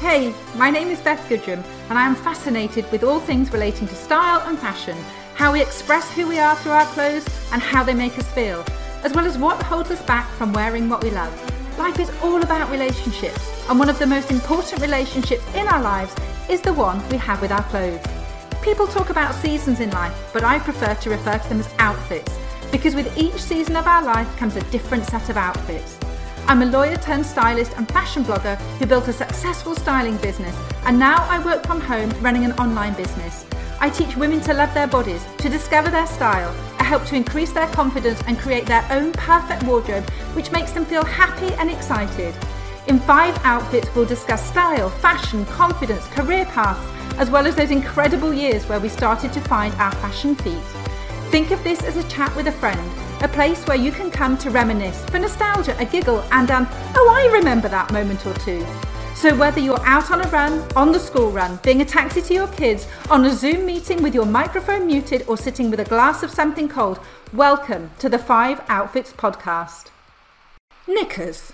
Hey, my name is Beth Goodrum, and I am fascinated with all things relating to style and fashion, how we express who we are through our clothes, and how they make us feel, as well as what holds us back from wearing what we love. Life is all about relationships, and one of the most important relationships in our lives is the one we have with our clothes. People talk about seasons in life, but I prefer to refer to them as outfits, because with each season of our life comes a different set of outfits. I'm a lawyer turned stylist and fashion blogger who built a successful styling business, and now I work from home running an online business. I teach women to love their bodies, to discover their style. I help to increase their confidence and create their own perfect wardrobe, which makes them feel happy and excited. In five outfits, we'll discuss style, fashion, confidence, career paths, as well as those incredible years where we started to find our fashion feet. Think of this as a chat with a friend a place where you can come to reminisce for nostalgia, a giggle, and an, oh, I remember that moment or two. So, whether you're out on a run, on the school run, being a taxi to your kids, on a Zoom meeting with your microphone muted, or sitting with a glass of something cold, welcome to the Five Outfits podcast. Knickers.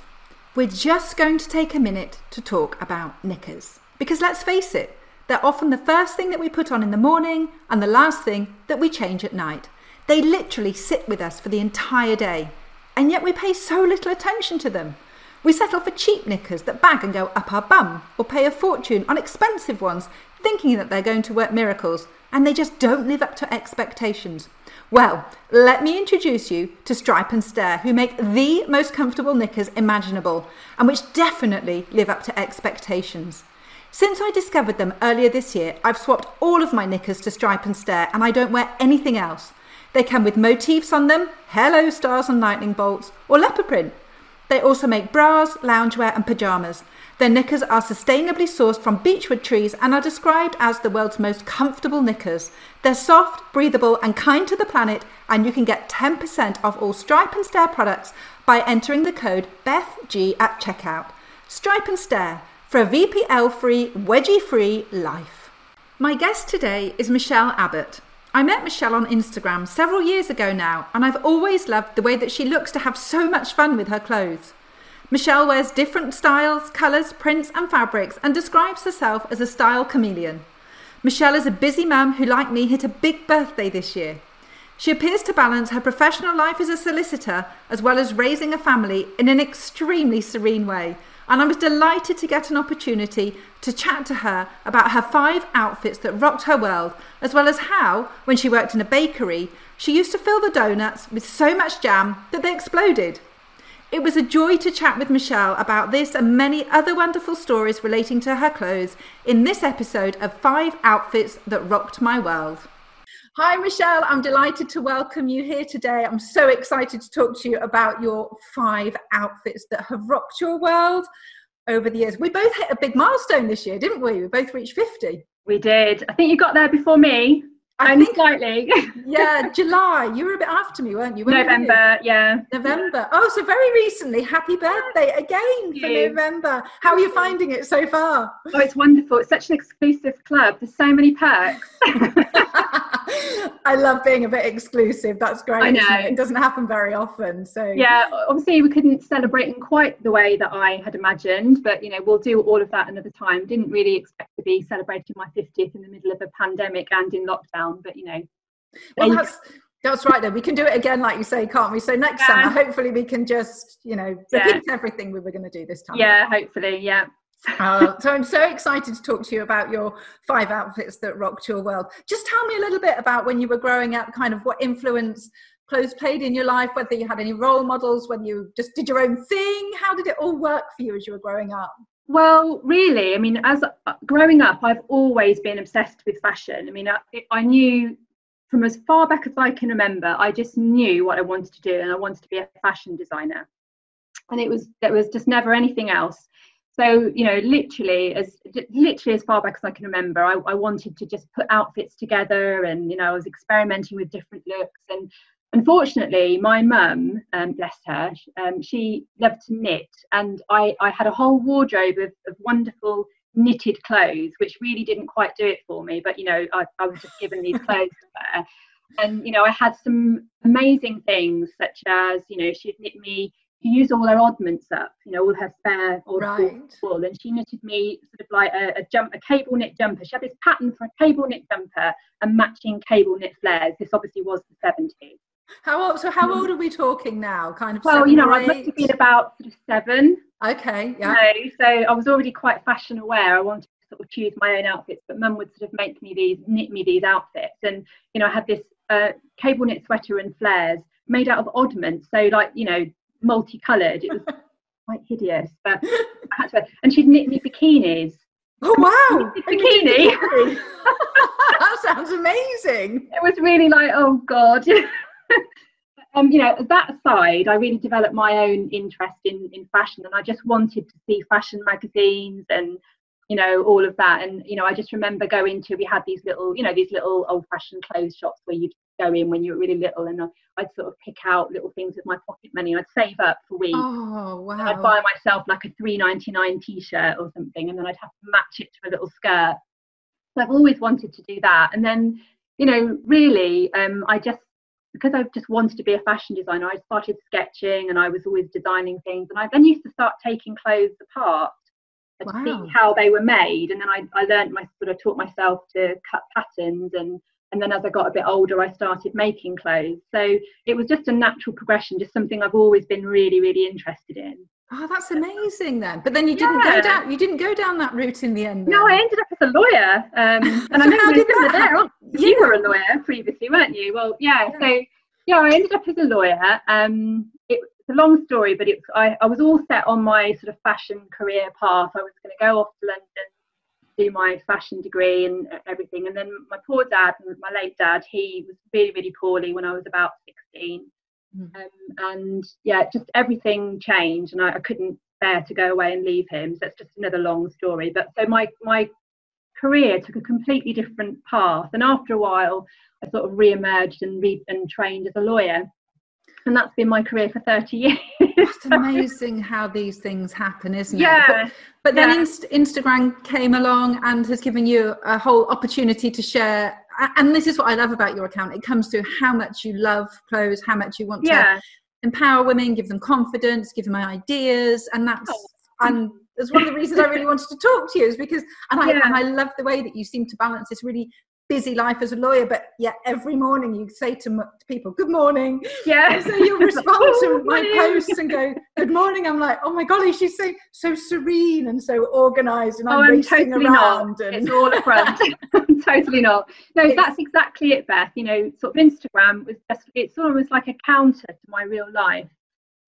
We're just going to take a minute to talk about knickers. Because let's face it, they're often the first thing that we put on in the morning and the last thing that we change at night. They literally sit with us for the entire day, and yet we pay so little attention to them. We settle for cheap knickers that bag and go up our bum, or pay a fortune on expensive ones, thinking that they're going to work miracles, and they just don't live up to expectations. Well, let me introduce you to Stripe and Stare, who make the most comfortable knickers imaginable, and which definitely live up to expectations. Since I discovered them earlier this year, I've swapped all of my knickers to Stripe and Stare, and I don't wear anything else. They come with motifs on them, hello stars and lightning bolts, or leopard print. They also make bras, loungewear, and pajamas. Their knickers are sustainably sourced from beechwood trees and are described as the world's most comfortable knickers. They're soft, breathable, and kind to the planet, and you can get 10% off all Stripe and Stare products by entering the code BETHG at checkout. Stripe and Stare for a VPL free, wedgie free life. My guest today is Michelle Abbott. I met Michelle on Instagram several years ago now, and I've always loved the way that she looks to have so much fun with her clothes. Michelle wears different styles, colours, prints, and fabrics and describes herself as a style chameleon. Michelle is a busy mum who, like me, hit a big birthday this year. She appears to balance her professional life as a solicitor as well as raising a family in an extremely serene way, and I was delighted to get an opportunity to chat to her about her five outfits that rocked her world, as well as how, when she worked in a bakery, she used to fill the donuts with so much jam that they exploded. It was a joy to chat with Michelle about this and many other wonderful stories relating to her clothes in this episode of Five Outfits That Rocked My World. Hi, Michelle. I'm delighted to welcome you here today. I'm so excited to talk to you about your five outfits that have rocked your world over the years. We both hit a big milestone this year, didn't we? We both reached 50. We did. I think you got there before me. I think slightly. yeah, July. You were a bit after me, weren't you? When November, you? yeah. November. Oh, so very recently. Happy birthday again for November. How are you finding it so far? Oh, it's wonderful. It's such an exclusive club. There's so many perks. I love being a bit exclusive. That's great. I know. It? doesn't happen very often. So yeah, obviously we couldn't celebrate in quite the way that I had imagined, but you know we'll do all of that another time. Didn't really expect to be celebrating my 50th in the middle of a pandemic and in lockdown, but you know. Well, that's that's right. Then we can do it again, like you say, can't we? So next yeah. summer, hopefully, we can just you know repeat yeah. everything we were going to do this time. Yeah, hopefully, yeah uh, so I'm so excited to talk to you about your five outfits that rocked your world. Just tell me a little bit about when you were growing up, kind of what influence clothes played in your life, whether you had any role models, whether you just did your own thing. How did it all work for you as you were growing up? Well, really, I mean, as uh, growing up, I've always been obsessed with fashion. I mean, I, I knew from as far back as I can remember, I just knew what I wanted to do, and I wanted to be a fashion designer. And it was there was just never anything else so you know literally as literally as far back as i can remember I, I, wanted to just put outfits together and you know i was experimenting with different looks. And unfortunately my mum um, bless her um, she loved to knit. And I, I had a whole wardrobe of, of wonderful knitted clothes which really didn't quite do it for me. But you know i, I was just given these clothes and you know i had some amazing things such as you know she'd knit me used all her oddments up, you know, all her spare odd Right. wool, and she knitted me sort of like a, a jump, a cable knit jumper. She had this pattern for a cable knit jumper and matching cable knit flares. This obviously was the seventies. How old? So how old are we talking now? Kind of. Well, seven you know, I must have been about sort of seven. Okay. Yeah. No, so I was already quite fashion aware. I wanted to sort of choose my own outfits, but mum would sort of make me these, knit me these outfits. And, you know, I had this uh, cable knit sweater and flares made out of oddments. So, like, you know, multicolored. It was quite hideous. But I had to, and she'd knit me bikinis. Oh wow! Bikini. that sounds amazing. It was really like, oh God. um, you know, that aside, I really developed my own interest in, in fashion and I just wanted to see fashion magazines and, you know, all of that. And, you know, I just remember going to, we had these little, you know, these little old fashioned clothes shops where you'd in when you were really little and I'd sort of pick out little things with my pocket money. I'd save up for weeks. Oh wow! I'd buy myself like a three ninety nine t-shirt or something, and then I'd have to match it to a little skirt. So I've always wanted to do that. And then, you know, really, um, I just because I just wanted to be a fashion designer, I started sketching and I was always designing things. And I then used to start taking clothes apart and Wow. see how they were made. And then I, I learned my sort of taught myself to cut patterns and and then as I got a bit older, I started making clothes. So it was just a natural progression, just something I've always been really, really interested in. Oh, that's amazing then. But then you didn't Yeah. go down. You didn't go down that route in the end. No. I ended up as a lawyer. Um, and I So know how you did were that there. aren't you? You were a lawyer previously, weren't you? Well, yeah. So, yeah, I ended up as a lawyer. Um, it, it's a long story, but it's I, I was all set on my sort of fashion career path. I was going to go off to London, do my fashion degree and everything. And then my poor dad, my late dad, he was really, really poorly when I was about 16. Mm. Um, and yeah, just everything changed, and I, I couldn't bear to go away and leave him. So that's just another long story. But so my my career took a completely different path, and after a while, I sort of re-emerged and re- and trained as a lawyer, and that's been my career for 30 years. It's amazing how these things happen, isn't it? yeah, But, but then yeah. Inst- Instagram came along and has given you a whole opportunity to share. And this is what I love about your account. It comes through how much you love clothes, how much you want to yeah, empower women, give them confidence, give them ideas, and that's Oh. and that's one of the reasons I really wanted to talk to you is because and I Yeah. and I love the way that you seem to balance this really busy life as a lawyer, but yet every morning you say to, m- to people, "Good morning," yeah. and so you respond to Oh, my posts and go, "Good morning." I'm like, "Oh my golly, she's so so serene and so organised," and oh, I'm, Oh, I'm racing totally around not. and It's all a front. Totally not. No, that's exactly it, Beth. You know, sort of Instagram was just, it's almost like a counter to my real life.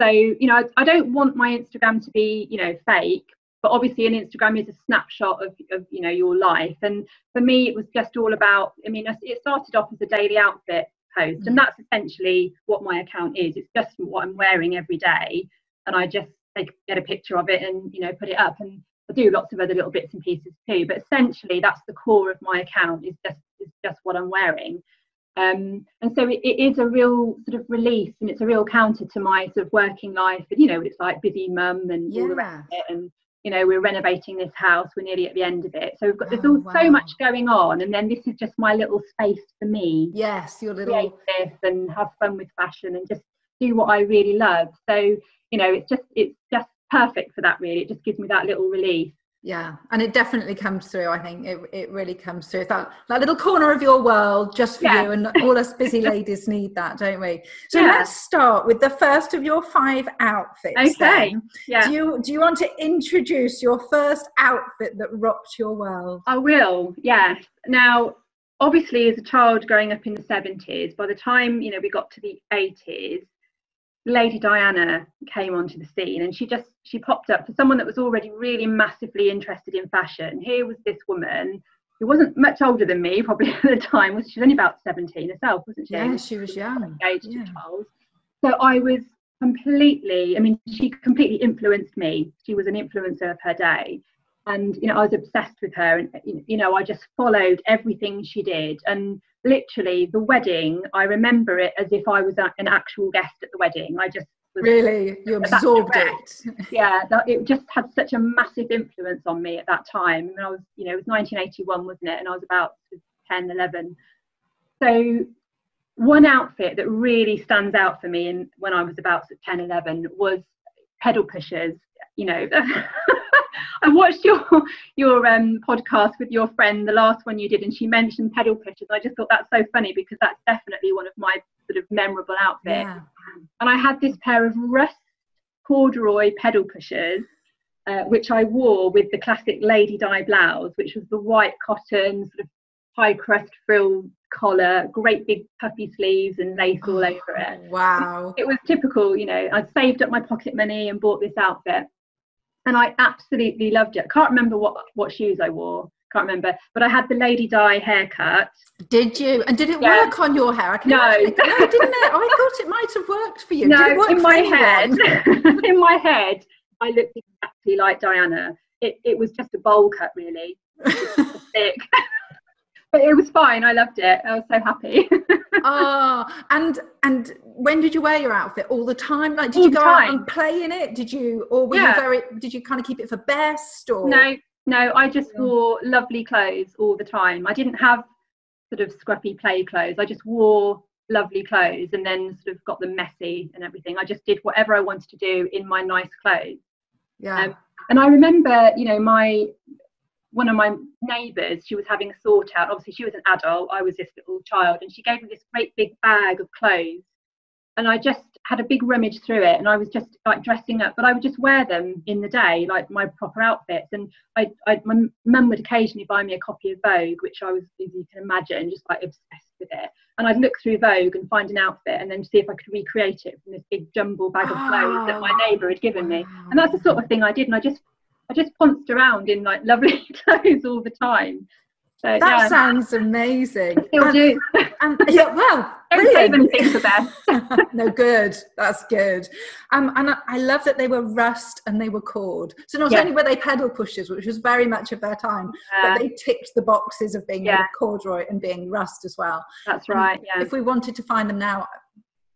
So, you know, I, I don't want my Instagram to be, you know, fake, but obviously an Instagram is a snapshot of, of, you know, your life. And for me, it was just all about, I mean, it started off as a daily outfit post, Mm. and that's essentially what my account is. It's just what I'm wearing every day. And I just take, get a picture of it and, you know, put it up. And I do lots of other little bits and pieces too, but essentially that's the core of my account is just is just what I'm wearing. Um, and so it, it is a real sort of release and it's a real counter to my sort of working life and you know what it's like busy mum and all the rest of it and you know we're renovating this house we're nearly at the end of it. So we've got there's Oh, all so much going on and then this is just my little space for me. Yes, your little this and have fun with fashion and just do what I really love. So you know it's just it's just perfect for that really. It just gives me that little release Yeah, and it definitely comes through. I think it, it really comes through. That that little corner of your world just for Yeah. you, and all us busy ladies need that, don't we? So Yeah. let's start with the first of your five outfits. Okay, then. yeah Do you do you want to introduce your first outfit that rocked your world? I will, yes. Now, obviously, as a child growing up in the 70s, by the time you know we got to the 80s, Lady Diana came onto the scene, and she just she popped up for someone that was already really massively interested in fashion. Here was this woman who wasn't much older than me, probably at the time. Was she was only about 17 herself, wasn't she? Yeah, she was young. engaged Yeah. to Charles. So I was completely, I mean, she completely influenced me. She was an influencer of her day. And, you know, I was obsessed with her. And, you know, I just followed everything she did. And literally, the wedding, I remember it as if I was an actual guest at the wedding. I just Really, you absorbed it. yeah that, it just had such a massive influence on me at that time and i was you know it was 1981 wasn't it and i was about 10 11 so one outfit that really stands out for me in, when i was about 10 11 was pedal pushers. You know, I watched your your um, podcast with your friend, the last one you did, and she mentioned pedal pushers. I just thought that's so funny because that's definitely one of my sort of memorable outfits. Yeah. And I had this pair of rust corduroy pedal pushers, uh, which I wore with the classic lady Di blouse, which was the white cotton sort of pie crust frill collar, great big puffy sleeves and lace all oh, over it. Wow. It was typical, you know, I saved up my pocket money and bought this outfit. And I absolutely loved it. I can't remember what, what shoes I wore. Can't remember, but I had the Lady Di haircut. Did you? And did it yeah. work on your hair? No, no, didn't it? I thought it might have worked for you. No, in my head, in my head, I looked exactly like Diana. It, it was just a bowl cut, really. thick but it was fine. I loved it. I was so happy. oh, and and when did you wear your outfit? All the time? Like, did all you go out and play in it? Did you, or were yeah. you very? Did you kind of keep it for best? Or no, no. I just wore lovely clothes all the time. I didn't have sort of scruffy play clothes. I just wore lovely clothes and then sort of got them messy and everything. I just did whatever I wanted to do in my nice clothes. Yeah. Um, and I remember, you know, my one of my neighbours, she was having a sort out. Obviously, she was an adult, I was this little child, and she gave me this great big bag of clothes. And I just had a big rummage through it, and I was just like dressing up, but I would just wear them in the day, like my proper outfits. And I, I my mum would occasionally buy me a copy of Vogue, which I was, as you can imagine, just like obsessed with it. And I'd look through Vogue and find an outfit, and then see if I could recreate it from this big jumble bag of clothes oh, that my oh, neighbour had given me. And that's the sort of thing I did, and I just I just pounced around in like lovely clothes all the time. So, that yeah. sounds amazing. Still and, do. And, yeah, well, don't save anything for best. no, good. That's good. Um, and I, I, love that they were rust and they were cord. So not yeah. only were they pedal pushers, which was very much of their time, yeah. but they ticked the boxes of being yeah. corduroy and being rust as well. That's right. Yeah. If we wanted to find them now,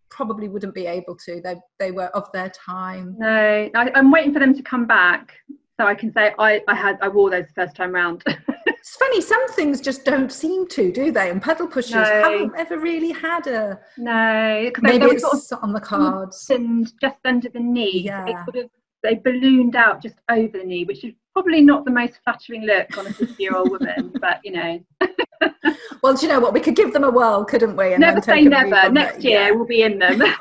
probably wouldn't be able to. They they were of their time. No, I, I'm waiting for them to come back so I can say I, I had I wore those the first time round. it's funny, some things just don't seem to, do they? And pedal pushers no. haven't ever really had a no. Maybe they, it's sort of on the cards and just under the knee. Yeah. They sort of they ballooned out just over the knee, which is probably not the most flattering look on a 50 year old woman, but you know. well, do you know what? We could give them a whirl, couldn't we? And never say never. Next year yeah. we'll be in them.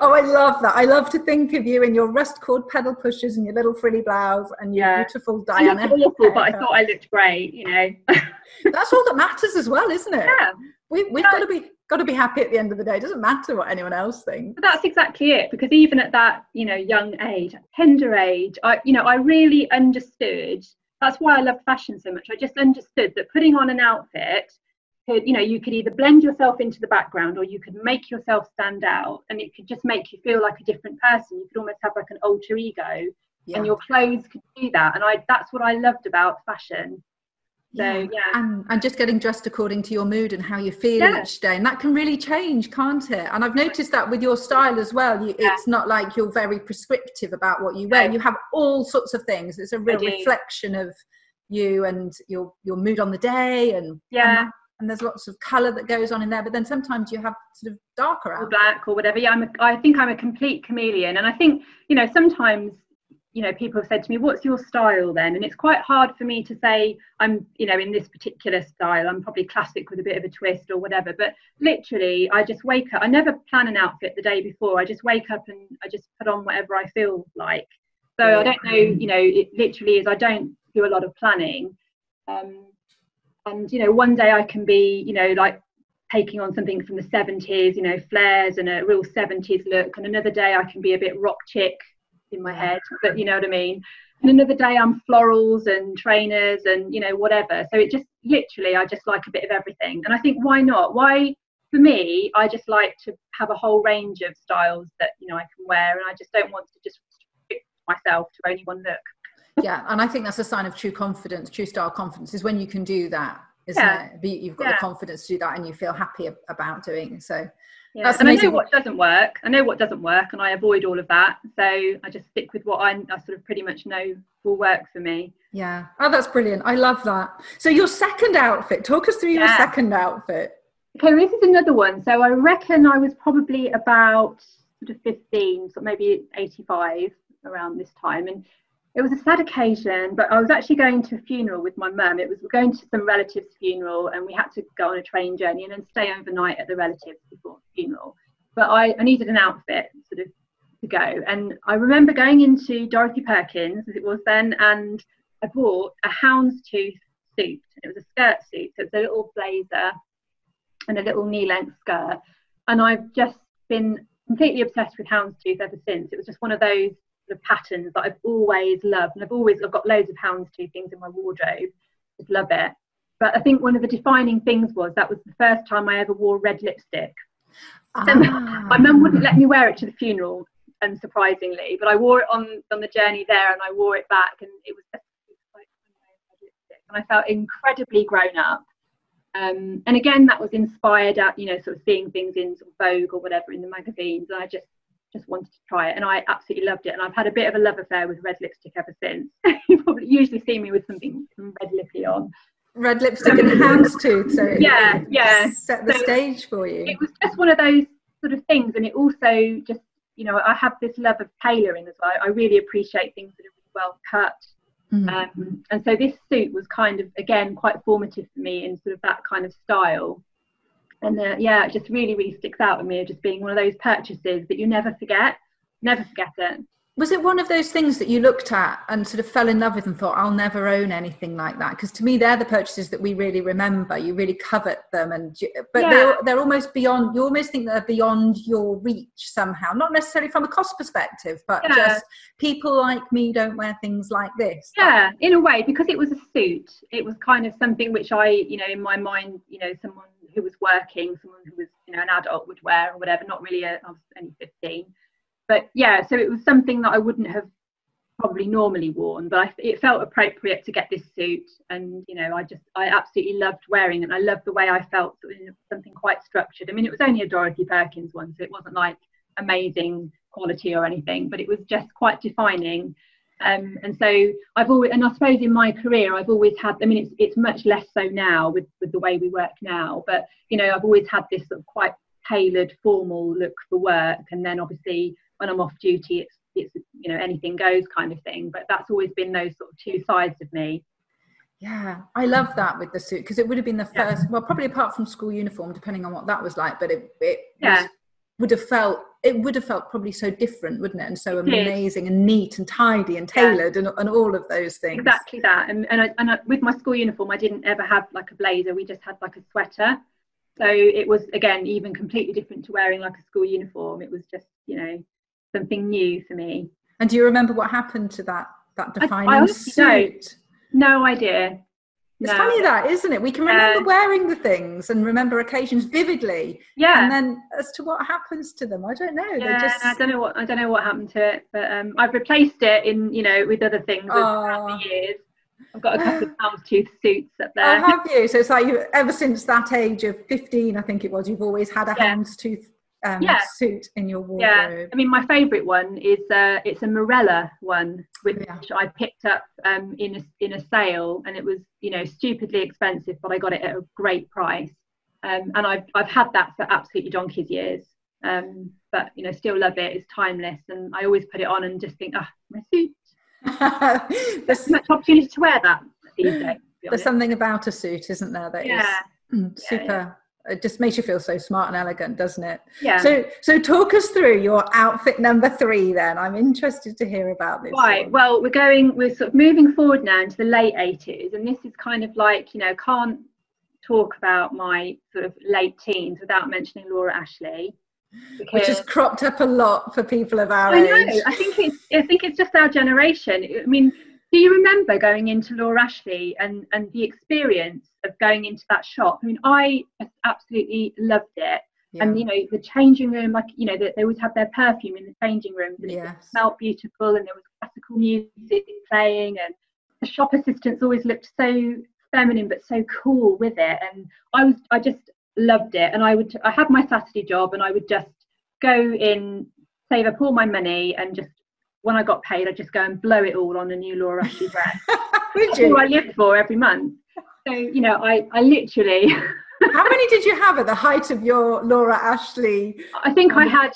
oh, I love that. I love to think of you in your rust cord pedal pushers and your little frilly blouse and your yeah. beautiful Diana. awful, but I thought I looked great, you know. That's all that matters as well, isn't it? Yeah. We, we've got to be got to be happy at the end of the day. It doesn't matter what anyone else thinks. But that's exactly it. Because even at that, you know, young age, tender age, I, you know, I really understood. That's why I love fashion so much. I just understood that putting on an outfit could, you know, you could either blend yourself into the background or you could make yourself stand out, and it could just make you feel like a different person. You could almost have like an alter ego, yeah. and your clothes could do that. And I, that's what I loved about fashion so yeah, yeah. And, and just getting dressed according to your mood and how you feel yeah. each day and that can really change can't it? And i've noticed that with your style as well you, yeah. it's not like you're very prescriptive about what you wear. You have all sorts of things. It's a real reflection of you and your your mood on the day and yeah. and, and there's lots of color that goes on in there but then sometimes you have sort of darker or black or whatever. Yeah I'm a, i think i'm a complete chameleon and i think you know sometimes you know people have said to me what's your style then? And it's quite hard for me to say i'm you know in this particular style i'm probably classic with a bit of a twist or whatever. But literally i just wake up i never plan an outfit the day before i just wake up and i just put on whatever i feel like. So i don't know you know it literally is i don't do a lot of planning. Um, and you know one day i can be you know like taking on something from the 70s you know flares and a real 70s look and another day i can be a bit rock chick in my head, but you know what I mean. And another day I'm florals and trainers and you know whatever. So it just literally I just like a bit of everything. And I think why not? Why for me I just like to have a whole range of styles that you know I can wear, and I just don't want to just restrict myself to only one look. yeah, and I think that's a sign of true confidence, true style confidence is when you can do that, isn't yeah. it? You've got yeah. the confidence to do that, and you feel happy about doing so. Yeah. And I know what doesn't work. I know what doesn't work, and I avoid all of that. So I just stick with what I, I sort of pretty much know will work for me. Yeah. Oh, that's brilliant. I love that. So your second outfit. Talk us through yeah. your second outfit. Okay, this is another one. So I reckon I was probably about sort of 15, so maybe 85 around this time. And it was a sad occasion, but I was actually going to a funeral with my mum. It was going to some relative's funeral, and we had to go on a train journey and then stay overnight at the relatives before the funeral. But I, I needed an outfit sort of to go. And I remember going into Dorothy Perkins, as it was then, and I bought a houndstooth suit. It was a skirt suit, so it's a little blazer and a little knee-length skirt. And I've just been completely obsessed with houndstooth ever since. It was just one of those sort of patterns that I've always loved, and I've always I've got loads of houndstooth things in my wardrobe. Just love it. But I think one of the defining things was that was the first time I ever wore red lipstick. Ah. my mum wouldn't let me wear it to the funeral, unsurprisingly, but I wore it on on the journey there, and I wore it back, and it was and I felt incredibly grown up. Um, and again, that was inspired at you know sort of seeing things in sort of Vogue or whatever in the magazines, and I just just wanted to try it and I absolutely loved it and I've had a bit of a love affair with red lipstick ever since. you probably usually see me with something some red lippy on. Red lipstick and houndstooth, so yeah, yeah. Set the so stage for you. It was just one of those sort of things and it also just you know, I have this love of tailoring as well. I really appreciate things that are really well cut. Mm. Um, and so this suit was kind of again quite formative for me in sort of that kind of style and uh, yeah, it just really, really sticks out with me of just being one of those purchases that you never forget, never forget it. Was it one of those things that you looked at and sort of fell in love with and thought, I'll never own anything like that? Because to me, they're the purchases that we really remember. You really covet them, and but yeah. they're, they're almost beyond. You almost think they're beyond your reach somehow. Not necessarily from a cost perspective, but yeah. just people like me don't wear things like this. Yeah, in a way, because it was a suit. It was kind of something which I, you know, in my mind, you know, someone who was working, someone who was you know an adult would wear or whatever. Not really a, I was only fifteen, but yeah. So it was something that I wouldn't have probably normally worn, but I, it felt appropriate to get this suit, and you know I just I absolutely loved wearing it. And I loved the way I felt, something quite structured. I mean, it was only a Dorothy Perkins one, so it wasn't like amazing quality or anything, but it was just quite defining um, and so I've always, and I suppose in my career, I've always had, I mean, it's, it's much less so now with, with the way we work now, but, you know, I've always had this sort of quite tailored formal look for work. And then obviously when I'm off duty, it's, it's, you know, anything goes kind of thing. But that's always been those sort of two sides of me. Yeah, I love that with the suit because it would have been the first, yeah. well, probably apart from school uniform, depending on what that was like, but it, it yeah. was, would have felt it would have felt probably so different, wouldn't it? And so amazing and neat and tidy and tailored yeah. and, and all of those things. Exactly that. And and, I, and I, with my school uniform, I didn't ever have like a blazer. We just had like a sweater. So it was again even completely different to wearing like a school uniform. It was just you know something new for me. And do you remember what happened to that that defining I, I suit? No idea. It's no. funny that, isn't it? We can remember uh, wearing the things and remember occasions vividly. Yeah. And then as to what happens to them, I don't know. Yeah, just... I don't know what I don't know what happened to it, but um, I've replaced it in you know with other things oh. the years. I've got a couple of houndstooth suits up there. Oh, have you? So it's like you ever since that age of fifteen, I think it was. You've always had a yeah. houndstooth um, yeah. suit in your wardrobe. Yeah, I mean, my favourite one is uh, it's a Morella one, which yeah. I picked up um, in a in a sale, and it was you know stupidly expensive, but I got it at a great price. Um, and I've I've had that for absolutely donkey's years. Um, but you know, still love it. It's timeless, and I always put it on and just think, ah, my suit. There's so much opportunity to wear that these days. There's something about a suit, isn't there? That yeah. is super it just makes you feel so smart and elegant doesn't it? Yeah. So so talk us through your outfit number three then. I'm interested to hear about this right one. well we're going we're sort of moving forward now into the late 80s and this is kind of like you know can't talk about my sort of late teens without mentioning laura ashley which has cropped up a lot for people of our I age. Know, i think it's i think it's just our generation. I mean do you remember going into Laura Ashley and, and the experience of going into that shop? I mean, I absolutely loved it. Yeah. And you know, the changing room, like you know, they, they always have their perfume in the changing rooms, and yes. it smelled beautiful, and there was classical music playing, and the shop assistants always looked so feminine but so cool with it. And I was, I just loved it. And I would, I had my Saturday job, and I would just go in, save up all my money, and just when I got paid, I'd just go and blow it all on a new Laura Ashley dress. That's all I lived for every month. So, you know, I, I literally How many did you have at the height of your Laura Ashley? I think I had,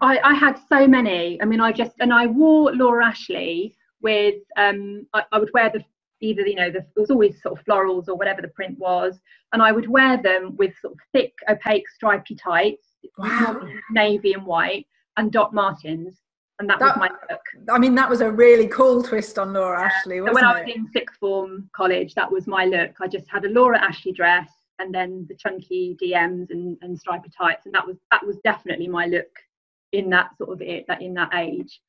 I, I had so many. I mean, I just and I wore Laura Ashley with, um, I, I would wear the either you know the, it was always sort of florals or whatever the print was, and I would wear them with sort of thick opaque stripy tights, Wow. navy and white, and Doc Martens, and that, That- was my look. I mean, that was a really cool twist on Laura Ashley, So when I it? was in sixth form college, that was my look. I just had a Laura Ashley dress and then the chunky DMs and, and stripy tights, and that was that was definitely my look in that sort of it that in that age.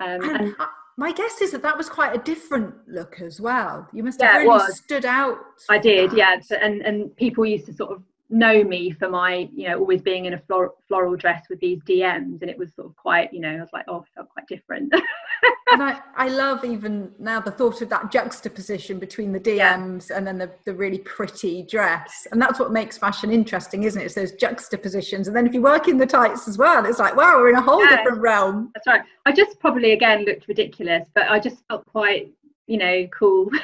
Um, And and I- my guess is that that was quite a different look as well. You must have Yeah, really stood out. I did, that. yeah. And and people used to sort of know me for my, you know, always being in a flor- floral dress with these DMs, and it was sort of quite, you know, I was like, oh, I felt quite different. and I, I love even now the thought of that juxtaposition between the Yeah. DMs and then the, the really pretty dress. And that's what makes fashion interesting, isn't it? It's those juxtapositions. And then if you work in the tights as well, it's like, wow, we're in a whole Yeah. different realm. That's right. I just probably again looked ridiculous, but I just felt quite, you know, cool.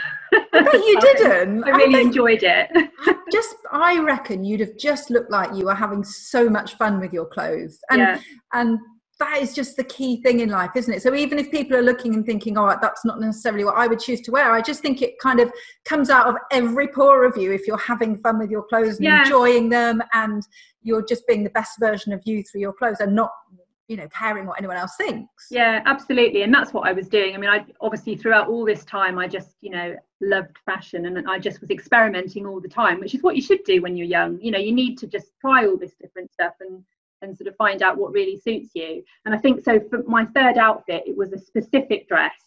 But you didn't. I really think enjoyed it. just I reckon you'd have just looked like you were having so much fun with your clothes. And yeah. and that is just the key thing in life isn't it so even if people are looking and thinking "Oh, that's not necessarily what i would choose to wear i just think it kind of comes out of every pore of you if you're having fun with your clothes and Yeah. enjoying them and you're just being the best version of you through your clothes and not you know caring what anyone else thinks Yeah, absolutely. And that's what I was doing. I mean, I obviously throughout all this time, I just, you know, loved fashion and I just was experimenting all the time, which is what you should do when you're young. You know, you need to just try all this different stuff and and sort of find out what really suits you. And I think so for my third outfit, it was a specific dress.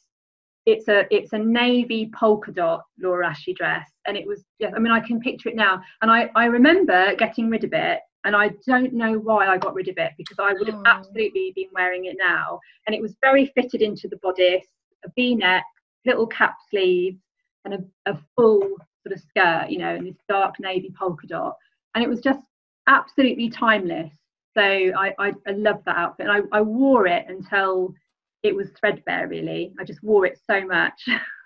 It's a it's a navy polka dot Laura Ashley dress. And it was I mean, I can picture it now. And I, I remember getting rid of it and I don't know why I got rid of it because I would have Oh. absolutely been wearing it now. And it was very fitted into the bodice, a V-neck, little cap sleeves, and a, a full sort of skirt, you know, and this dark navy polka dot. And it was just absolutely timeless. So I, I, I loved that outfit. And I, I wore it until it was threadbare, really. I just wore it so much,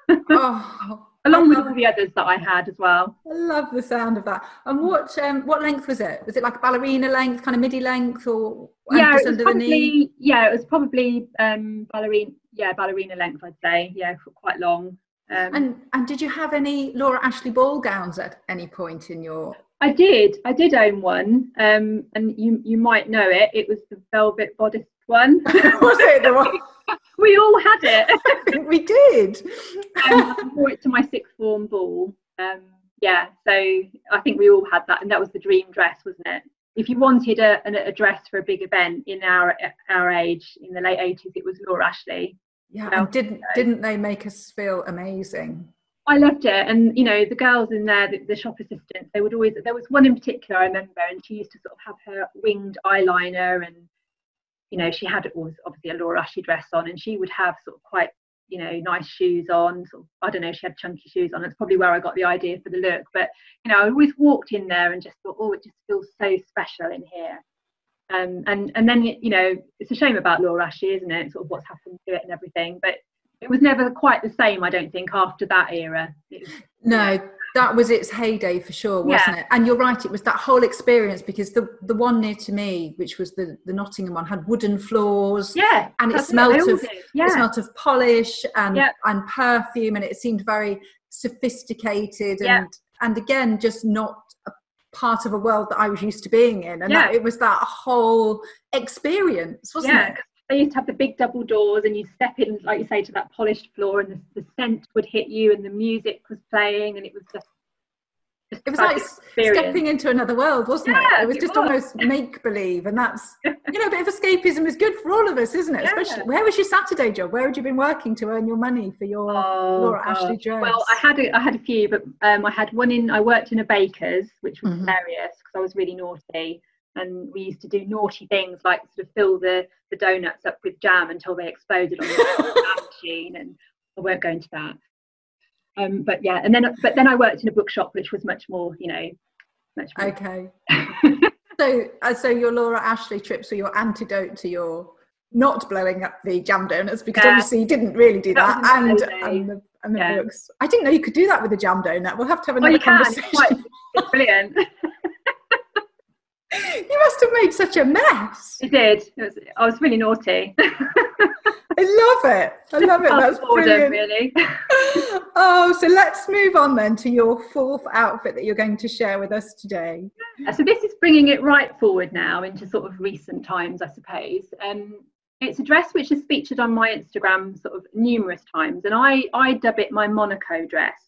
oh along with all the others that I had as well. I love the sound of that. And what um, what length was it? Was it like a ballerina length, kind of midi length, or yeah, just it was under the knee? probably yeah, it was probably um ballerina yeah, ballerina length I'd say. Yeah, quite long. Um, And and did you have any Laura Ashley ball gowns at any point in your? I did. I did own one. Um and you you might know it. It was the velvet bodice one. was it the one? we all had it. We did. um, I wore it to my sixth form ball. Um yeah, so I think we all had that and that was the dream dress, wasn't it? If you wanted a, a, a dress for a big event in our our age in the late 80s, it was Laura Ashley. Yeah, Well, didn't didn't they make us feel amazing? I loved it, and you know the girls in there, the, the shop assistants, they would always. There was one in particular I remember, and she used to sort of have her winged eyeliner, and you know she had it was obviously a Laura Ashley dress on, and she would have sort of quite you know nice shoes on. Sort of, I don't know, she had chunky shoes on. That's probably where I got the idea for the look. But you know, I always walked in there and just thought, oh, it just feels so special in here. Um, and and then you know it's a shame about Laura Ashley, isn't it? Sort of what's happened to it and everything, but it was never quite the same i don't think after that era was, No, that was its heyday for sure, wasn't it? And you're right, it was that whole experience because the the one near to me, which was the the Nottingham one, had wooden floors. yeah And it smelt they of-. It yeah smelt of polish and Yeah. and perfume, and it seemed very sophisticated and Yeah. and again just not a part of a world that I was used to being in. And Yeah. that, it was that whole experience, wasn't yeah it? They used to have the big double doors and you step in like you say to that polished floor and the, the scent would hit you and the music was playing and it was just, just It was like experience. stepping into another world, wasn't it? Yeah, It was it just was. almost make believe, and that's you know a bit of escapism is good for all of us, isn't it? Yeah. Especially where was your Saturday job? Where had you been working to earn your money for your Oh, Laura Ashley dress? Well, I had a, I had a few, but um, I had one in. I worked in a baker's, which was Mhm. hilarious because I was really naughty, and we used to do naughty things like sort of fill the the donuts up with jam until they exploded on the machine, and I won't go into that. Um, but yeah, and then but then I worked in a bookshop, which was much more, you know, much more. okay. so, uh, so your Laura Ashley trips were your antidote to your not blowing up the jam donuts because Yeah. obviously you didn't really do that, That and was in those and the, and the Yeah. books. I didn't know you could do that with a jam donut. We'll have to have another can. It's conversation. quite it's brilliant. you must have made such a mess. It did. It was, I was really naughty. I love it. I love it. That's brilliant. really. oh, so let's move on then to your fourth outfit that you're going to share with us today. So this is bringing it right forward now into sort of recent times, I suppose. Um, it's a dress which is featured on my Instagram sort of numerous times, and I I dub it my Monaco dress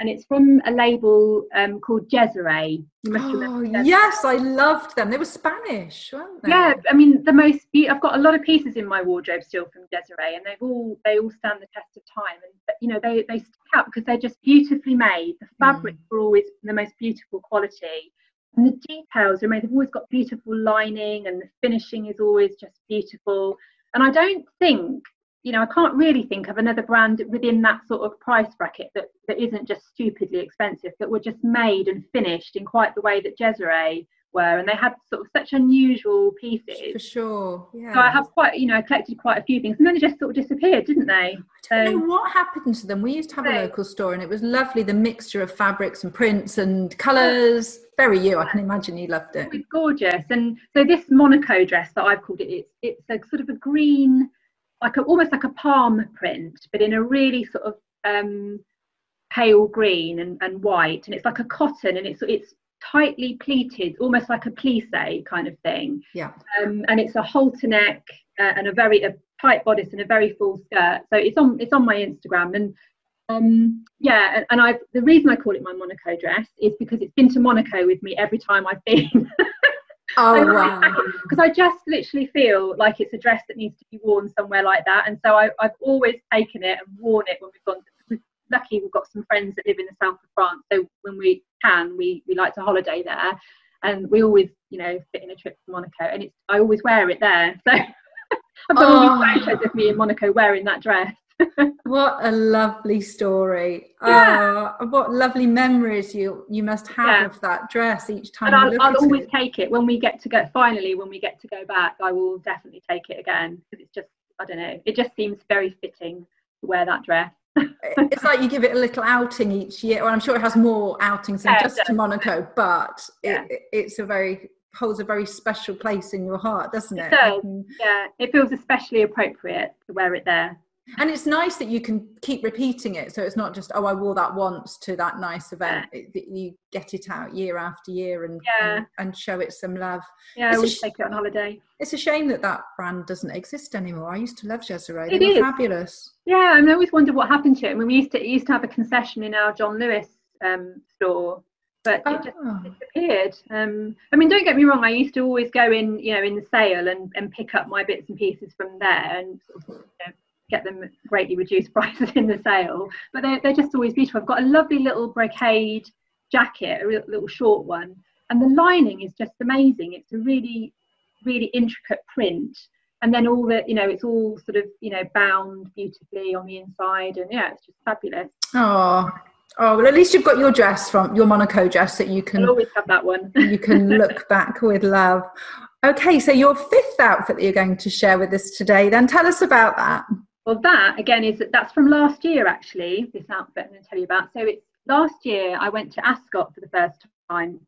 and it's from a label um, called Jezere. You must oh, yes, I loved them. They were Spanish, weren't they? Yeah, I mean the most. Be- I've got a lot of pieces in my wardrobe still from Jezere, and they've all they all stand the test of time. And you know they they stick out because they're just beautifully made. The fabrics mm. are always the most beautiful quality, and the details are made. They've always got beautiful lining, and the finishing is always just beautiful. And I don't think you know, I can't really think of another brand within that sort of price bracket that, that isn't just stupidly expensive, that were just made and finished in quite the way that Jezere were. And they had sort of such unusual pieces. For sure. Yeah. So I have quite, you know, I collected quite a few things and then they just sort of disappeared, didn't they? I don't so, know what happened to them. We used to have a local store and it was lovely, the mixture of fabrics and prints and colours. Very you, I can imagine you loved it. It's gorgeous. And so this Monaco dress that I've called it, it's, it's a sort of a green like a, almost like a palm print, but in a really sort of um, pale green and, and white, and it's like a cotton, and it's it's tightly pleated, almost like a plisse kind of thing. Yeah. Um, and it's a halter neck uh, and a very a tight bodice and a very full skirt. So it's on it's on my Instagram and. Um, yeah, and, and I the reason I call it my Monaco dress is because it's been to Monaco with me every time I've been. Oh wow! Because I just literally feel like it's a dress that needs to be worn somewhere like that, and so I, have always taken it and worn it when we've gone. To, lucky we've got some friends that live in the south of France, so when we can, we we like to holiday there, and we always, you know, fit in a trip to Monaco, and it's I always wear it there. So I've got oh. all these oh. photos of me in Monaco wearing that dress what a lovely story. Yeah. Oh, what lovely memories you you must have yeah. of that dress each time. And I'll, I'll always it. take it when we get to go. Finally, when we get to go back, I will definitely take it again because it's just I don't know. It just seems very fitting to wear that dress. it's like you give it a little outing each year. Well, I'm sure it has more outings than yeah, just to Monaco, but it, it's a very holds a very special place in your heart, doesn't it? It does. Mm. Yeah, it feels especially appropriate to wear it there and it's nice that you can keep repeating it so it's not just oh i wore that once to that nice event yeah. it, you get it out year after year and, yeah. and, and show it some love yeah we sh- take it on holiday it's a shame that that brand doesn't exist anymore i used to love Jezere they it were fabulous yeah I, mean, I always wondered what happened to it I mean, we used to used to have a concession in our john lewis um, store but it just oh. disappeared. Um, I mean, don't get me wrong. I used to always go in, you know, in the sale and, and pick up my bits and pieces from there, and sort of, you know, get them greatly reduced prices in the sale. But they're, they're just always beautiful. I've got a lovely little brocade jacket, a little short one, and the lining is just amazing. It's a really, really intricate print. And then all the, you know, it's all sort of, you know, bound beautifully on the inside. And yeah, it's just fabulous. Oh, Oh well, at least you've got your dress from your Monaco dress that you can I'll always have that one. you can look back with love. Okay, so your fifth outfit that you're going to share with us today, then tell us about that. Well, that again is that's from last year actually. This outfit I'm going to tell you about. So it's last year I went to Ascot for the first time.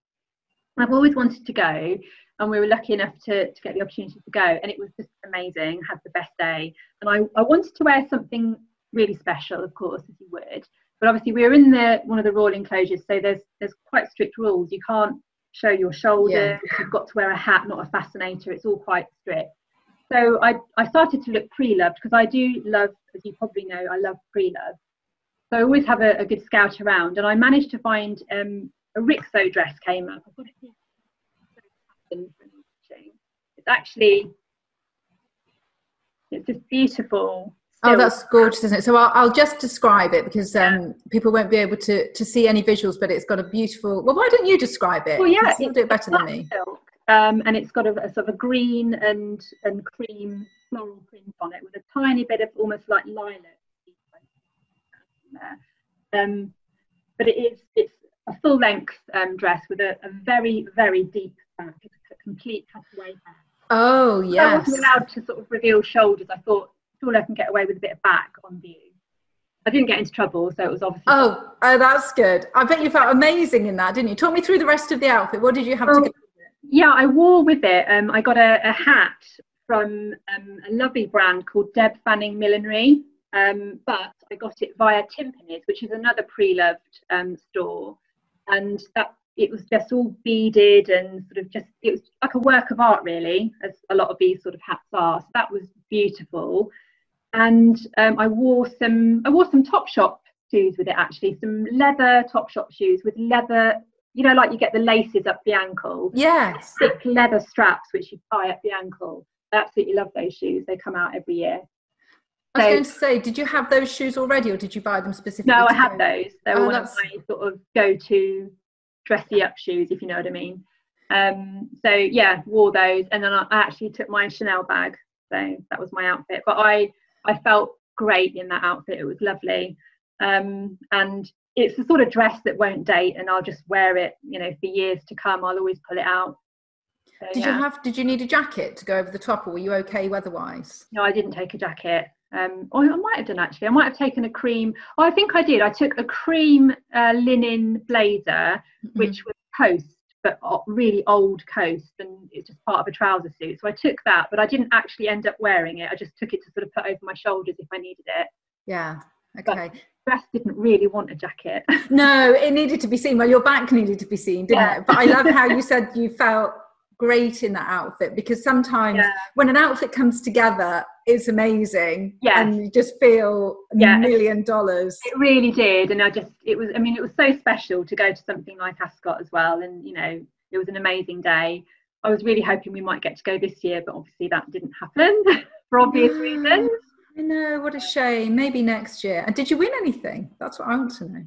I've always wanted to go, and we were lucky enough to, to get the opportunity to go, and it was just amazing. Had the best day, and I, I wanted to wear something really special, of course, as you would. But obviously, we are in the one of the royal enclosures, so there's there's quite strict rules. You can't show your shoulders. Yeah. You've got to wear a hat, not a fascinator. It's all quite strict so I, I started to look pre-loved because I do love, as you probably know, I love pre-love. So I always have a, a, good scout around, and I managed to find um, a Rixo dress came up. I've got it here. It's actually, it's just beautiful. Oh, that's gorgeous, isn't it? So I'll, I'll just describe it because um, people won't be able to, to see any visuals, but it's got a beautiful. Well, why don't you describe it? Well, yeah, you'll do it better than me. Silk um, and it's got a, a, sort of a green and and cream floral print on it with a tiny bit of almost like lilac there. Um, but it is it's a full length um, dress with a, a, very very deep back. It's a complete cutaway back. Oh yes. I wasn't allowed to sort of reveal shoulders. I thought surely I can get away with a bit of back on view. I didn't get into trouble, so it was obviously. Oh, oh, that's good. I bet you felt amazing in that, didn't you? Talk me through the rest of the outfit. What did you have oh, to yeah, I wore with it. Um, I got a, a hat from um, a lovely brand called Deb Fanning Millinery, um, but I got it via Timpany's, which is another pre-loved um, store, and that it was just all beaded and sort of just it was like a work of art really, as a lot of these sort of hats are. So that was beautiful, and um, I wore some I wore some Topshop shoes with it actually, some leather Topshop shoes with leather you know, like you get the laces up the ankle. Yes. Thick leather straps which you tie up the ankle. I absolutely love those shoes. They come out every year. I was going to say, did you have those shoes already, or did you buy them specifically? No, I had those. They were oh, one that's... of my sort of go-to dressy up shoes, if you know what I mean. Um, so yeah, wore those, and then I actually took my Chanel bag. So that was my outfit. But I I felt great in that outfit. It was lovely, um, and it's the sort of dress that won't date, and I'll just wear it, you know, for years to come. I'll always pull it out. So, did yeah. you have? Did you need a jacket to go over the top, or were you okay weather-wise? No, I didn't take a jacket. Um, or I might have done actually. I might have taken a cream. Oh, I think I did. I took a cream uh, linen blazer, mm-hmm. which was coast, but really old coast, and it's just part of a trouser suit. So I took that, but I didn't actually end up wearing it. I just took it to sort of put over my shoulders if I needed it. Yeah. Okay. But dress didn't really want a jacket. no, it needed to be seen. Well, your back needed to be seen, didn't yeah. it? But I love how you said you felt great in that outfit because sometimes yeah. when an outfit comes together it's amazing yeah and you just feel a yeah. million dollars it really did and i just it was i mean it was so special to go to something like ascot as well and you know it was an amazing day i was really hoping we might get to go this year but obviously that didn't happen for obvious reasons i know what a shame maybe next year and did you win anything that's what i want to know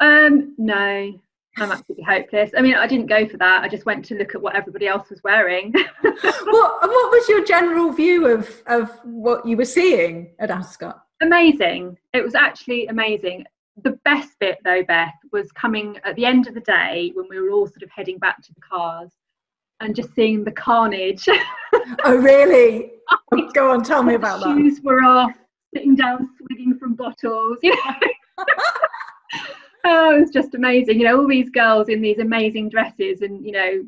um no I'm absolutely hopeless. I mean, I didn't go for that. I just went to look at what everybody else was wearing. what What was your general view of of what you were seeing at Ascot? Amazing. It was actually amazing. The best bit, though, Beth, was coming at the end of the day when we were all sort of heading back to the cars and just seeing the carnage. oh, really? Go on, tell me about shoes that. Shoes were off, sitting down, swigging from bottles. You know oh, it's just amazing. You know, all these girls in these amazing dresses, and you know,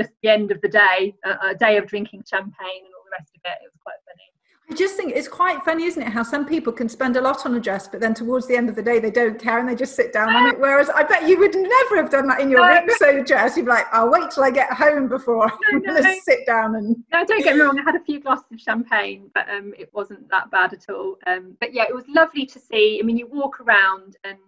just the end of the day, a, a day of drinking champagne and all the rest of it. It was quite funny. I just think it's quite funny, isn't it? How some people can spend a lot on a dress, but then towards the end of the day, they don't care and they just sit down on it. Whereas I bet you would never have done that in your no. so dress. You'd be like, I'll wait till I get home before no, I'm going to sit down and. No, don't get me wrong. I had a few glasses of champagne, but um, it wasn't that bad at all. Um, but yeah, it was lovely to see. I mean, you walk around and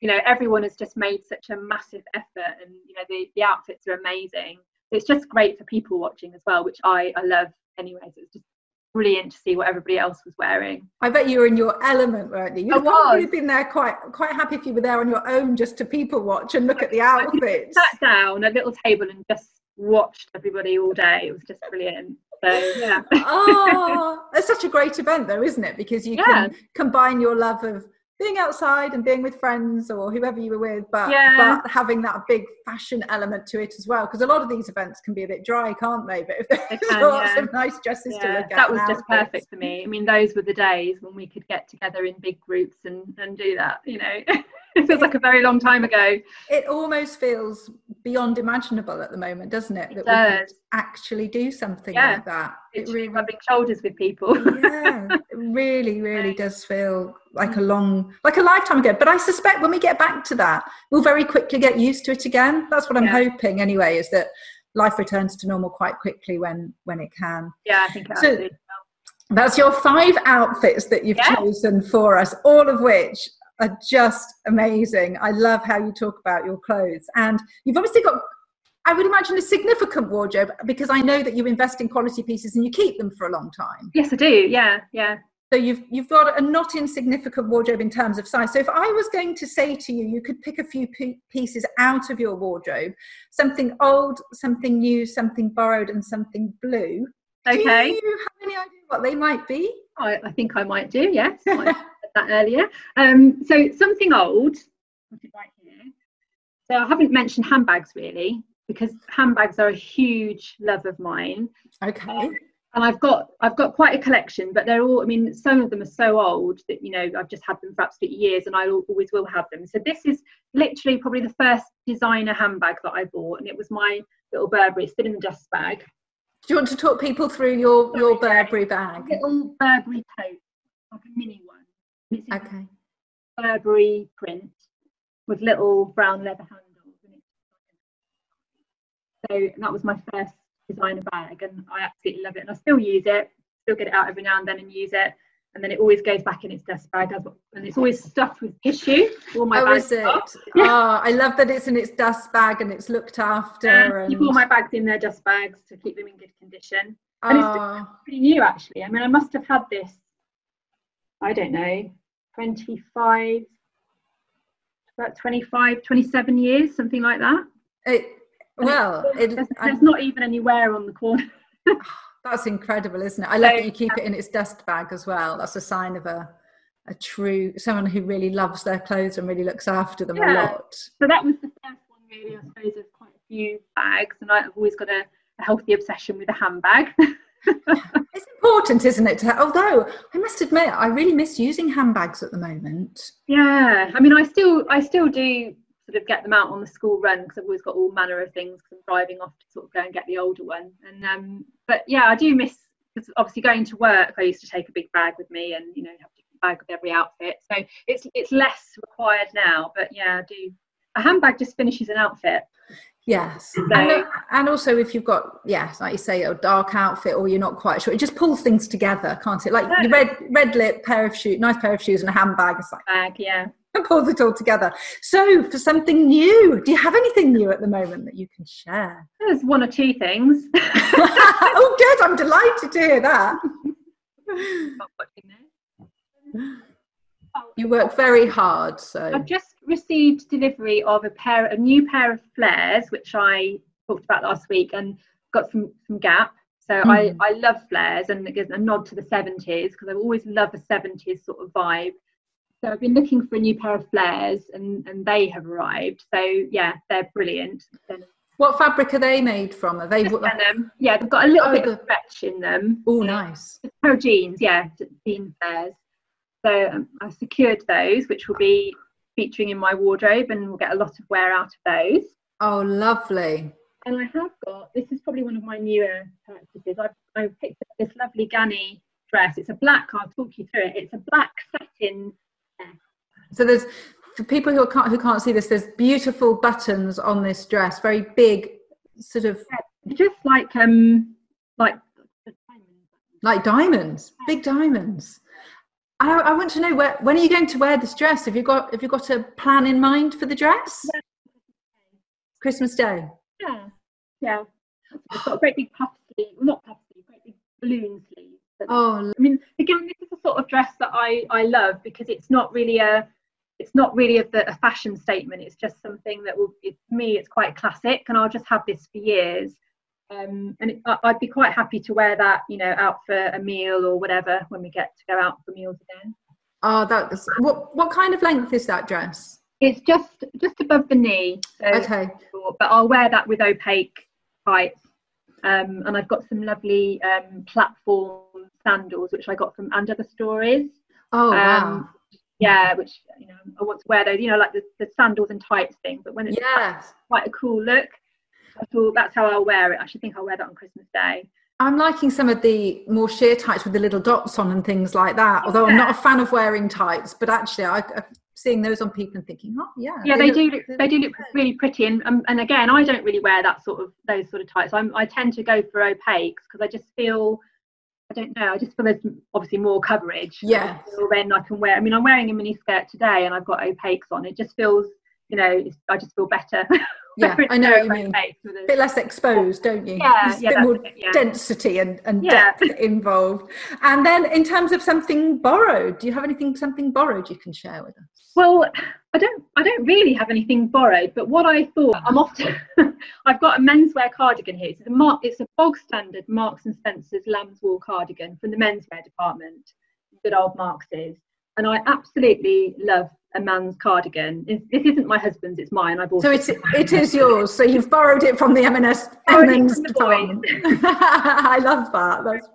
you know everyone has just made such a massive effort and you know the, the outfits are amazing it's just great for people watching as well which i i love anyway so it's just brilliant to see what everybody else was wearing. I bet you were in your element weren't you? You'd probably been there quite quite happy if you were there on your own just to people watch and look at the outfits sat down at a little table and just watched everybody all day. It was just brilliant. So yeah. Oh it's such a great event though isn't it? Because you yeah. can combine your love of being outside and being with friends or whoever you were with, but yeah. but having that big fashion element to it as well. Because a lot of these events can be a bit dry, can't they? But if there's can, lots yeah. of nice dresses yeah. to look at, that was just perfect for me. I mean, those were the days when we could get together in big groups and and do that. You know. it feels like a very long time ago. It almost feels beyond imaginable at the moment, doesn't it? That it we could actually do something yeah. like that. It's it really rubbing shoulders with people. yeah, it really, really does feel like a mm. long, like a lifetime ago. But I suspect when we get back to that, we'll very quickly get used to it again. That's what I'm yeah. hoping, anyway, is that life returns to normal quite quickly when when it can. Yeah, I think so. That's your five outfits that you've yeah. chosen for us, all of which are just amazing. I love how you talk about your clothes. And you've obviously got, I would imagine, a significant wardrobe because I know that you invest in quality pieces and you keep them for a long time. Yes, I do. Yeah, yeah. So you've you've got a not insignificant wardrobe in terms of size. So if I was going to say to you, you could pick a few pieces out of your wardrobe, something old, something new, something borrowed, and something blue. Okay. Do you have any idea what they might be? I, I think I might do. Yes. that earlier. Um, so something old, right here. So I haven't mentioned handbags really because handbags are a huge love of mine. Okay. Um, and I've got I've got quite a collection, but they're all I mean some of them are so old that you know I've just had them for absolutely years, and I always will have them. So this is literally probably the first designer handbag that I bought, and it was my little Burberry, still in the dust bag. Do you want to talk people through your your Burberry bag? Little Burberry tote, like a mini one. It's Okay. Burberry print with little brown leather handles. And it's so and that was my first designer bag, and I absolutely love it, and I still use it. Still get it out every now and then and use it, and then it always goes back in its dust bag, and it's always stuffed with tissue. All my oh, bags is it? are. Oh, ah, I love that it's in its dust bag and it's looked after. Yeah, and, keep all my bags in their dust bags to keep them in good condition. and it's- oh, Pretty new, actually. I mean, I must have had this. I don't know, 25, about 25, 27 years, something like that. it, well, it, there's, there's not even any wear on the corner. Ah, that's incredible, isn't it? I love So, that you keep it in its dust bag as well. That's a sign of a a true someone who really loves their clothes and really looks after them a lot. So that was the first one, really, I suppose, of quite a few bags. And I've always got a, a healthy obsession with a handbag. It's important, isn't it? Although I must admit, I really miss using handbags at the moment. Yeah, I mean, I still, I still do sort of get them out on the school run because I've always got all manner of things because I'm driving off to sort of go and get the older one. And um, but yeah, I do miss because obviously going to work, I used to take a big bag with me and you know have a bag with every outfit. So it's it's less required now. But yeah, I do. A handbag just finishes an outfit. Yes, So- and, and also if you've got yes, like you say, a dark outfit or you're not quite sure, it just pulls things together, can't it? Like your red red lip pair of shoes, nice pair of shoes, and a handbag. It's like Bag, yeah. it pulls it all together. So for something new, do you have anything new at the moment that you can share? There's one or two things. oh, good! I'm delighted to hear that. Not watching this. You work very hard, so I've just received delivery of a pair, a new pair of flares, which I talked about last week, and got some some Gap. So I Mhm. I love flares, and it gives a nod to the seventies because I've always loved a seventies sort of vibe. So I've been looking for a new pair of flares, and and they have arrived. So yeah, they're brilliant. What fabric are they made from? Are they? just denim. Yeah, they've got a little Oh, bit the- of stretch in them. Oh, nice. A pair of jeans, yeah, jean flares. So um, I secured those, which will be featuring in my wardrobe, and we'll get a lot of wear out of those. Oh, lovely. And I have got this is probably one of my newer purchases. I've, I've picked up this lovely Ganni dress. It's a black. I'll talk you through it. It's a black satin. So there's for people who can't who can't see this. There's beautiful buttons on this dress, very big, sort of It's just like um like like diamonds, big diamonds. I, I want to know where, when are you going to wear this dress? Have you got have you got a plan in mind for the dress? Christmas Day. Yeah, yeah. It's got a great big puff sleeve. Not puff sleeve, great big balloon sleeve. Oh, I mean, again, this is the sort of dress that I, I love because it's not really a it's not really a, a fashion statement. It's just something that will, it, for me, it's quite classic, and I'll just have this for years. Um, and it, I- I'd be quite happy to wear that, you know, out for a meal or whatever when we get to go out for meals again. oh, that's what what kind of length is that dress? It's just just above the knee, so Okay. short, but I'll wear that with opaque tights. Um, and I've got some lovely um, platform sandals, which I got from And Other Stories. Oh wow. Um, yeah, which you know I want to wear those, you know, like the, the sandals and tights thing. But when it's Yes. quite a cool look, I thought that's how I'll wear it. I should think I'll wear that on Christmas Day. I'm liking some of the more sheer tights with the little dots on and things like that. Although I'm not a fan of wearing tights, but actually, I, I'm seeing those on people and thinking, oh yeah, Yeah, they, look- do. Look, they do look really pretty, and um, and again, I don't really wear that sort of those sort of tights. I'm, I tend to go for opaques because I just feel. I don't know. I just feel there's obviously more coverage. Yes. Then I can wear. I mean, I'm wearing a mini skirt today, and I've got opaques on. It just feels, you know, it's, I just feel better. Yeah, I know what you mean. a- bit less exposed, don't you? Yeah, There's a yeah, bit more it, yeah. density and, and Yeah. depth involved. And then, in terms of something borrowed, do you have anything something borrowed you can share with us? Well, I don't. I don't really have anything borrowed, but what I thought, I'm often. I've got a menswear cardigan here. It's a mark. It's a bog standard Marks and Spencer's lamb's wool cardigan from the menswear department. Good old Marks's, and I absolutely love a man's cardigan. This this isn't my husband's. It's mine. I bought So it. it's it is yours. So you've borrowed it from the M&S M&S. I love that. That's.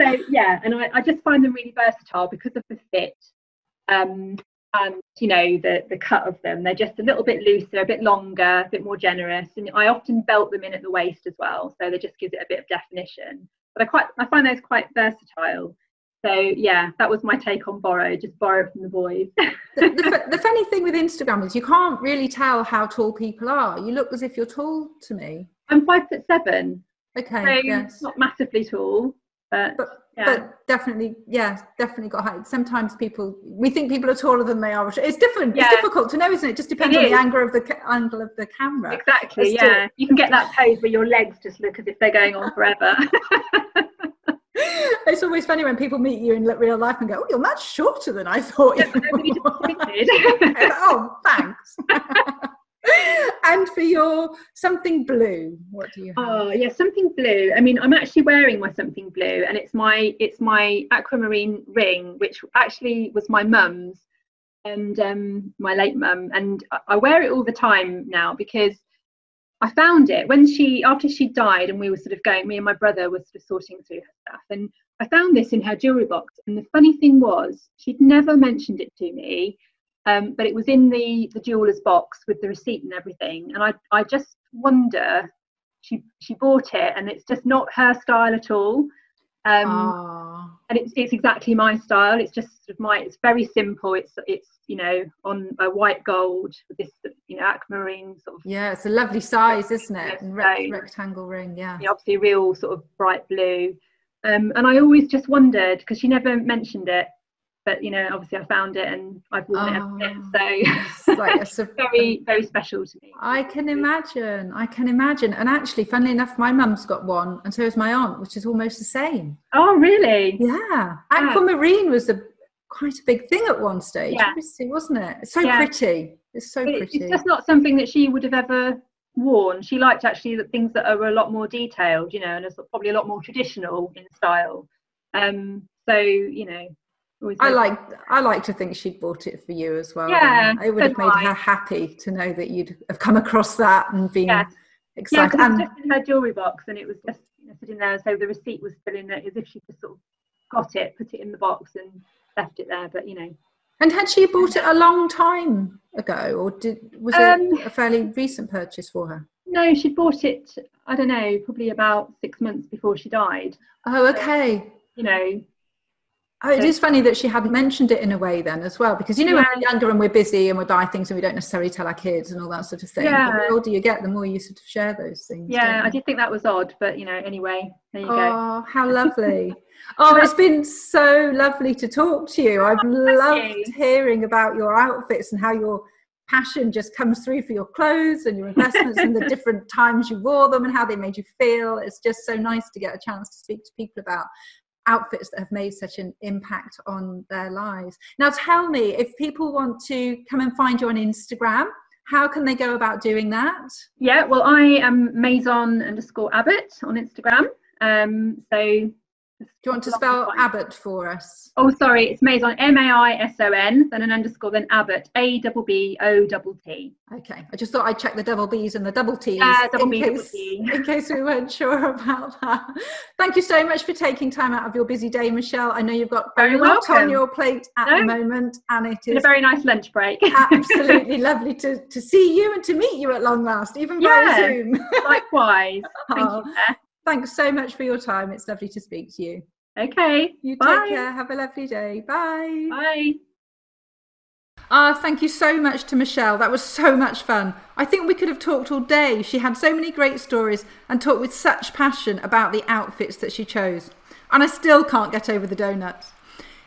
So yeah, and I, I just find them really versatile because of the fit. Um, and you know the the cut of them they're just a little bit looser a bit longer a bit more generous and i often belt them in at the waist as well so that just gives it a bit of definition but i quite i find those quite versatile so yeah that was my take on borrow just borrow from the boys. The, the, the, funny thing with instagram is you can't really tell how tall people are. You look as if you're tall to me. I'm five foot seven. Okay so yes. not massively tall but, but yeah. but definitely yeah definitely got height. Sometimes people we think people are taller than they are. It's different. Yeah. it's difficult to know isn't it? Just depends it on the angle of the angle of the camera. Exactly yeah. to... you can get that pose where your legs just look as if they're going on forever it's always funny when people meet you in real life and go oh you're much shorter than i thought yeah, you were. oh thanks. And for your something blue what do you have? oh yeah something blue. I mean i'm actually wearing my something blue and it's my it's my aquamarine ring which actually was my mum's and um, my late mum. And i wear it all the time now because i found it when she after she died and we were sort of going me and my brother were sort of sorting through her stuff and i found this in her jewelry box and the funny thing was she'd never mentioned it to me um, but it was in the the jeweler's box with the receipt and everything. And I I just wonder she she bought it and it's just not her style at all. Um, and it's it's exactly my style. It's just sort of my. It's very simple. It's it's you know on a white gold with this you know aquamarine sort of. Yeah, it's a lovely size, isn't it? Re- rectangle ring. Yeah. yeah. Obviously, real sort of bright blue. Um, and I always just wondered because she never mentioned it but you know obviously i found it and i've worn oh, it ever since. so like it's very very special to me. I can imagine i can imagine. And actually funnily enough my mum's got one and so has my aunt which is almost the same. Oh really? Yeah. Aquamarine was a quite a big thing at one stage. Yeah. wasn't it? It's so yeah. pretty. It's so pretty it's just not something that she would have ever worn. She liked actually the things that are a lot more detailed you know and it's probably a lot more traditional in style. Um so you know I like I like to think she'd bought it for you as well. Yeah, it would have made her happy to know that you'd have come across that and been yeah. excited. Yeah, and, just in her jewelry box, and it was just you know, sitting there. So the receipt was still in there, as if she just sort of got it, put it in the box, and left it there. But you know. And had she bought it a long time ago, or did was um, it a fairly recent purchase for her? No, she bought it. I don't know, probably about six months before she died. Oh, okay. So, you know, Oh, it is funny that she hadn't mentioned it in a way then as well, because you know yeah. when we're younger and we're busy and we buy things and we don't necessarily tell our kids and all that sort of thing. Yeah. But the older you get, the more you sort of share those things. Yeah, I did think that was odd, but you know, anyway, there you oh, go. Oh, how lovely! oh, it's been so lovely to talk to you. I've oh, loved you. hearing about your outfits and how your passion just comes through for your clothes and your investments and the different times you wore them and how they made you feel. It's just so nice to get a chance to speak to people about outfits that have made such an impact on their lives. Now, tell me if people want to come and find you on Instagram, how can they go about doing that? Yeah, well, I am Maison underscore Abbott on Instagram. Um, so do you want to spell Abbott for us? Oh, sorry, it's Maison, M A I S O N, then an underscore, then Abbott, A double B O double T. Okay, I just thought I'd check the double B's and the double T's uh, double in, B, case, in case we weren't sure about that. Thank you so much for taking time out of your busy day, Michelle. I know you've got very a lot on your plate at no. the moment, and it is a very nice lunch break. absolutely lovely to, to see you and to meet you at long last, even yeah, via Zoom. likewise. Thank oh. you. Thanks so much for your time. It's lovely to speak to you. Okay. You Bye. take care. Have a lovely day. Bye. Bye. Ah, thank you so much to Michelle. That was so much fun. I think we could have talked all day. She had so many great stories and talked with such passion about the outfits that she chose. And I still can't get over the donuts.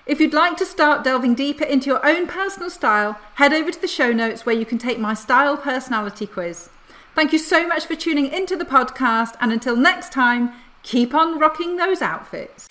If you'd like to start delving deeper into your own personal style, head over to the show notes where you can take my style personality quiz. Thank you so much for tuning into the podcast, and until next time, keep on rocking those outfits.